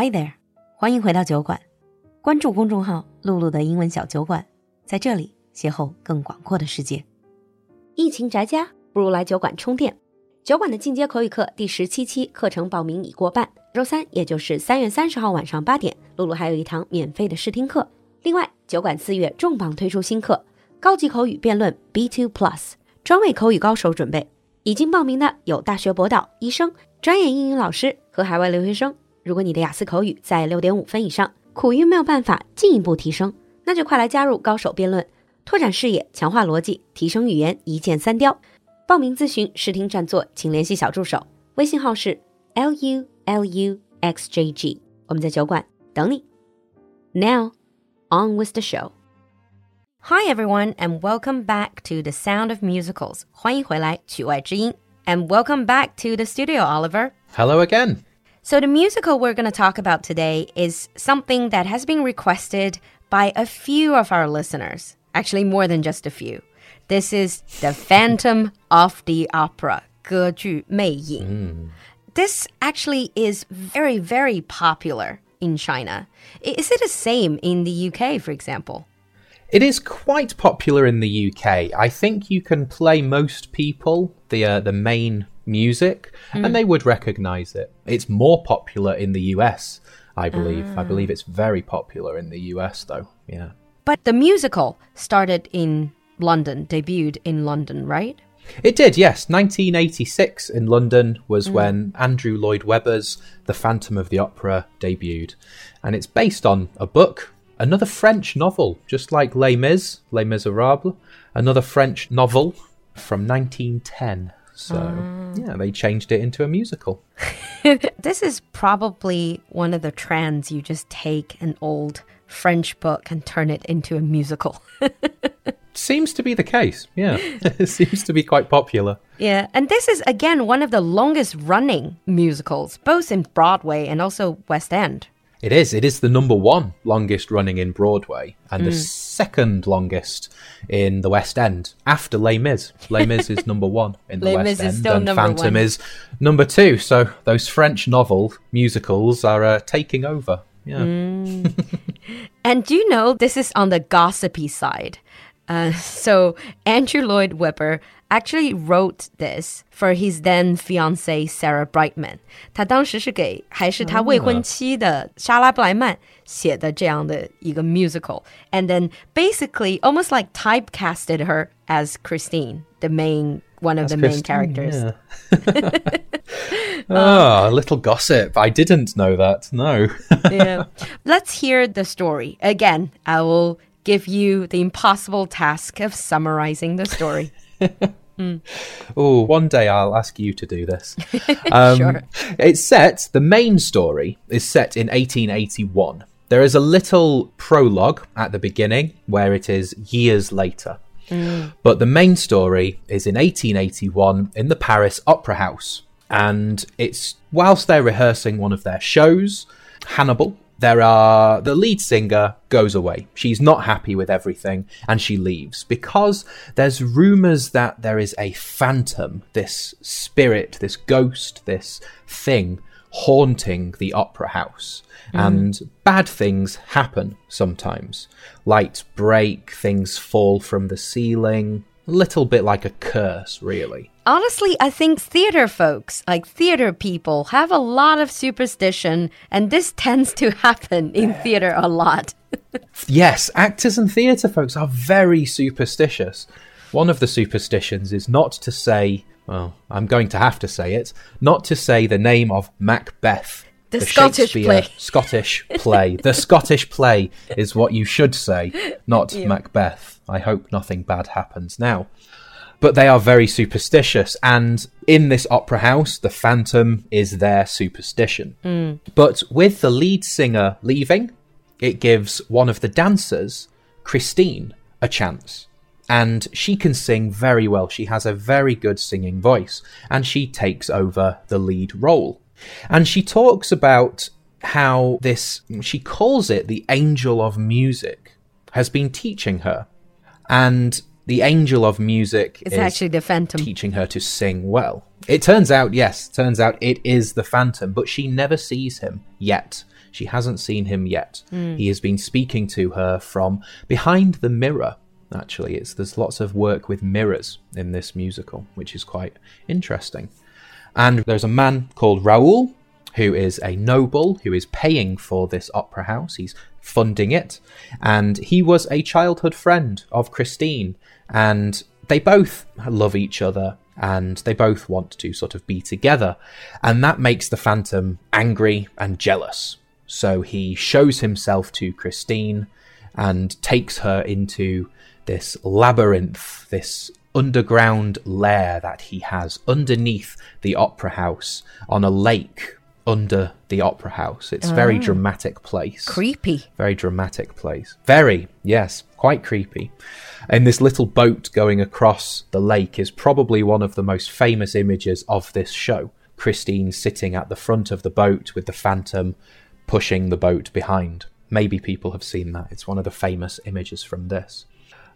Hi there，欢迎回到酒馆。关注公众号“露露的英文小酒馆”，在这里邂逅更广阔的世界。疫情宅家，不如来酒馆充电。酒馆的进阶口语课第十七期课程报名已过半，周三，也就是三月三十号晚上八点，露露还有一堂免费的试听课。另外，酒馆四月重磅推出新课——高级口语辩论 B2 Plus，专为口语高手准备。已经报名的有大学博导、医生、专业英语老师和海外留学生。如果你的雅思口语在六点五分以上，苦于没有办法进一步提升，那就快来加入高手辩论，拓展视野，强化逻辑，提升语言，一箭三雕。报名咨询、试听、占座，请联系小助手，微信号是 l u l u x j g。我们在酒馆等你。Now, on with the show. Hi everyone, and welcome back to the Sound of Musicals. 欢迎回来，曲外之音。And welcome back to the studio, Oliver. Hello again. So, the musical we're going to talk about today is something that has been requested by a few of our listeners. Actually, more than just a few. This is The Phantom of the Opera, 歌剧魅影. This actually is very, very popular in China. Is it the same in the UK, for example? It is quite popular in the UK. I think you can play most people the uh, the main music, and mm. they would recognise it. It's more popular in the US, I believe. I ah. believe it's very popular in the US, though. Yeah. But the musical started in London, debuted in London, right? It did, yes. 1986 in London was mm. when Andrew Lloyd Webber's The Phantom of the Opera debuted. And it's based on a book, another French novel, just like Les Mis, Les Miserables, another French novel from 1910. So, mm. yeah, they changed it into a musical. This is probably one of the trends. You just take an old French book and turn it into a musical. Seems to be the case, yeah. it seems to be quite popular. yeah, and this is again one of the longest running musicals, both in Broadway and also West End. It is. It is the number one longest running in Broadway and the mm. Second longest in the West End after Les Mis. Les Mis is number one in the Les West Mis is End, still and number Phantom one. is number two. So those French novel musicals are uh, taking over. Yeah. And do you know this is on the gossipy side? Uh, so Andrew Lloyd Webber actually wrote this for his then fiancee Sarah Brightman. 他当时是给还是他未婚妻的莎拉布莱曼写的这样的一个 musical, and then basically almost like typecasted her as Christine, the main one of the main Christine, characters. yeah. oh, a little gossip. I didn't know that. No. yeah. Let's hear the story. Again, I will give you the impossible task of summarizing the story. Oh, one day I'll ask you to do this. Um, Sure. It's set, the main story is set in 1881. There is a little prologue at the beginning where it is years later. But the main story is in 1881 in the Paris Opera House. And it's whilst they're rehearsing one of their shows, Hannibal, there are the lead singer goes away. She's not happy with everything and she leaves because there's rumors that there is a phantom, this spirit, this ghost, this thing haunting the opera house. Mm-hmm. And bad things happen sometimes. Lights break, things fall from the ceiling. A little bit like a curse, really. Honestly, I think theater folks, like theater people, have a lot of superstition, and this tends to happen in theater a lot. Yes, actors and theatre folks are very superstitious. One of the superstitions is not to say, well, I'm going to have to say it, not to say the name of Macbeth. The Scottish Shakespeare play. Scottish play. The Scottish play is what you should say, not Macbeth. I hope nothing bad happens now. But they are very superstitious, and in this opera house, the phantom is their superstition. Hmm. But with the lead singer leaving, it gives one of the dancers, Christine, a chance. And she can sing very well. She has a very good singing voice, and she takes over the lead role. And she talks about how this, she calls it the angel of music, has been teaching her. And the angel of music It's is actually the phantom. teaching her to sing well. It turns out, yes, turns out it is the Phantom, but she never sees him yet. She hasn't seen him yet. Hmm. He has been speaking to her from behind the mirror. Actually, it's there's lots of work with mirrors in this musical, which is quite interesting. And there's a man called Raoul who is a noble who is paying for this opera house. He's funding it. And he was a childhood friend of Christine. And they both love each other and they both want to sort of be together. And that makes the Phantom angry and jealous. So he shows himself to Christine and takes her into this labyrinth, this underground lair that he has underneath the opera house on a lake under the opera house. It's a very ah. dramatic place. Creepy. Very dramatic place. Very, yes, quite creepy. And this little boat going across the lake is probably one of the most famous images of this show. Christine sitting at the front of the boat with the phantom pushing the boat behind. Maybe people have seen that. It's one of the famous images from this.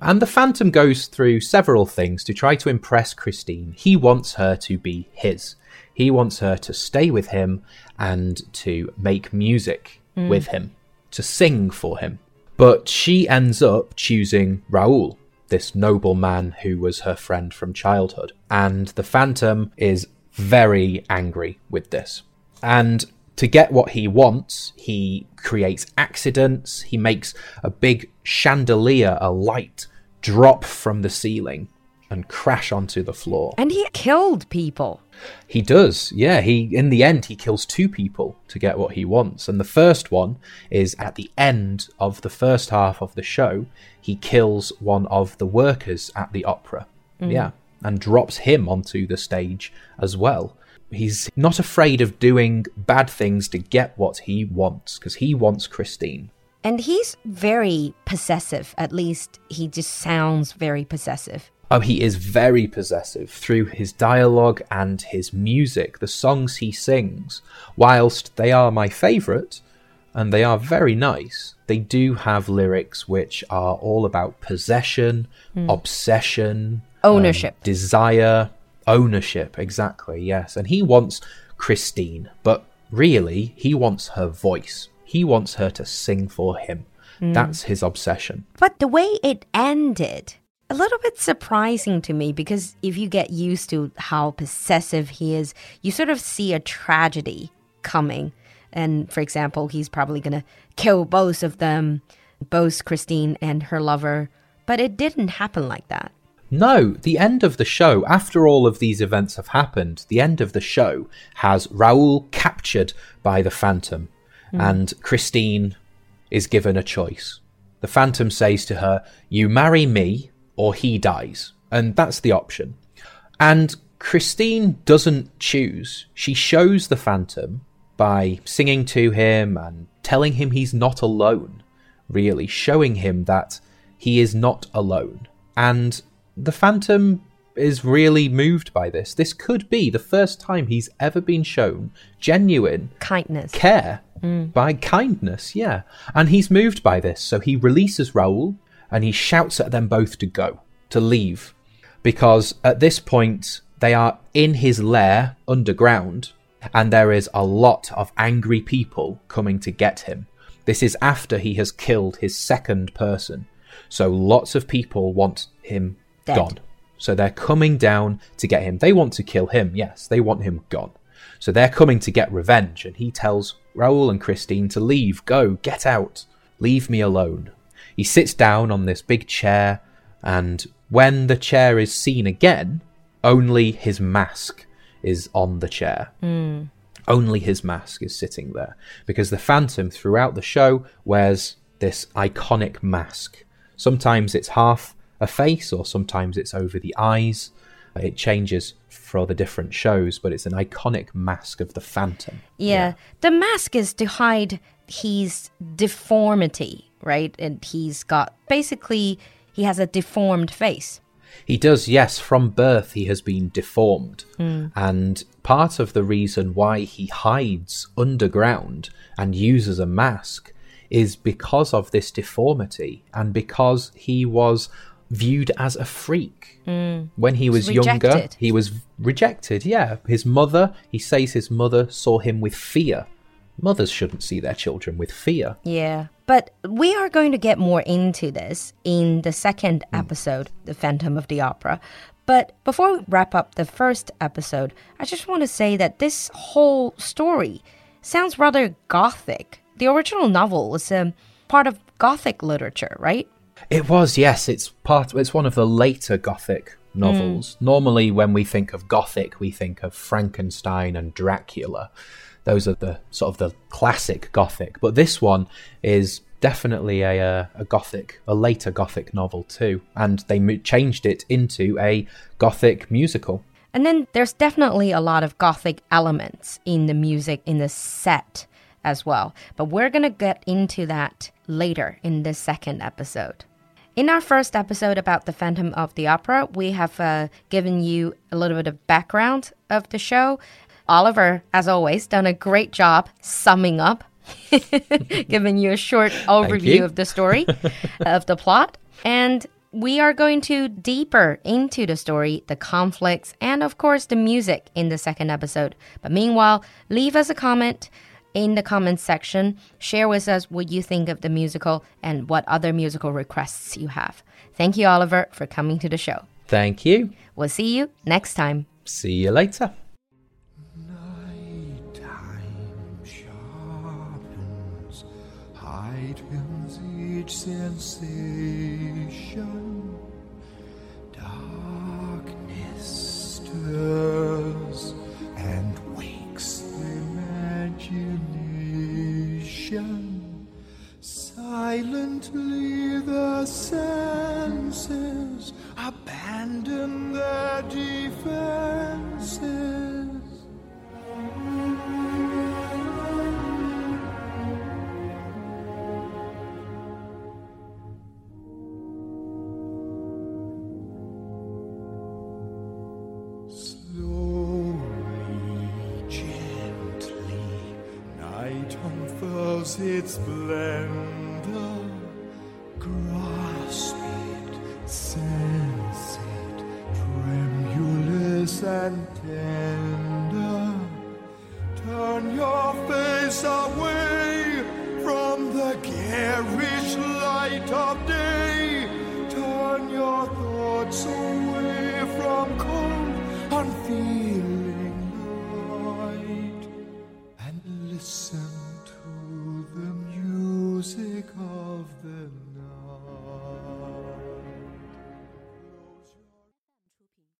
And the Phantom goes through several things to try to impress Christine. He wants her to be his. He wants her to stay with him and to make music mm. with him, to sing for him. But she ends up choosing Raoul, this noble man who was her friend from childhood. And the Phantom is very angry with this. And to get what he wants, he creates accidents. He makes a big chandelier, a light, drop from the ceiling and crash onto the floor. And he killed people. He does, yeah. He in the end he kills two people to get what he wants, and the first one is at the end of the first half of the show. He kills one of the workers at the opera, mm. yeah, and drops him onto the stage as well. He's not afraid of doing bad things to get what he wants because he wants Christine. And he's very possessive. At least he just sounds very possessive. Oh, he is very possessive through his dialogue and his music, the songs he sings. Whilst they are my favourite, and they are very nice, they do have lyrics which are all about possession, obsession, um, Ownership. desire, ownership. Exactly, yes. And he wants Christine, but really, he wants her voice. He wants her to sing for him. That's his obsession. But the way it ended, a little bit surprising to me because if you get used to how possessive he is, you sort of see a tragedy coming. And for example, he's probably going to kill both of them, both Christine and her lover. But it didn't happen like that. No, the end of the show, after all of these events have happened, the end of the show has Raoul captured by the Phantom, hmm. and Christine is given a choice. The Phantom says to her, You marry me, or he dies. And that's the option. And Christine doesn't choose. She shows the Phantom by singing to him and telling him he's not alone, really, showing him that he is not alone. And the Phantom is really moved by this. This could be the first time he's ever been shown genuine Kindness. care mm. by kindness, yeah. And he's moved by this, so he releases Raoul and he shouts at them both to go, to leave. Because at this point, they are in his lair underground, and there is a lot of angry people coming to get him. This is after he has killed his second person. So lots of people want him Dead. gone. So they're coming down to get him. They want to kill him, yes, they want him gone. So they're coming to get revenge, and he tells Raoul and Christine to leave, go, get out, leave me alone. He sits down on this big chair, and when the chair is seen again, only his mask is on the chair. Hmm. Only his mask is sitting there. Because the Phantom, throughout the show, wears this iconic mask. Sometimes it's half a face, or sometimes it's over the eyes. It changes for the different shows, but it's an iconic mask of the Phantom. Yeah. The mask is to hide his deformity, right? And he's got basically, he has a deformed face. He does, yes. From birth, he has been deformed. Hmm. And part of the reason why he hides underground and uses a mask is because of this deformity and because he was viewed as a freak. Hmm. When he was younger, he was rejected, yeah. His mother, he says his mother saw him with fear mothers shouldn't see their children with fear. Yeah. But we are going to get more into this in the second hmm. episode, The Phantom of the Opera. But before we wrap up the first episode, I just want to say that this whole story sounds rather gothic. The original novel was a part of gothic literature, right? It was, yes. It's part. It's one of the later Gothic novels. Hmm. Normally, when we think of Gothic, we think of Frankenstein and Dracula. Those are the sort of the classic Gothic. But this one is definitely a, a, a Gothic, a later Gothic novel too, and they mo- changed it into a Gothic musical. And then there's definitely a lot of gothic elements in the music, in the set as well. But we're to get into that later in the second episode. In our first episode about the Phantom of the Opera, we have uh, given you a little bit of background of the show. Oliver, as always, done a great job summing up, giving you a short overview of the story, of the plot. And we are going to deeper into the story, the conflicts, and of course the music in the second episode. But meanwhile, leave us a comment in the comments section. Share with us what you think of the musical and what other musical requests you have. Thank you, Oliver, for coming to the show. Thank you. We'll see you next time. See you later. Heightens each sensation. Darkness stirs and wakes imagination. Silently its splendor.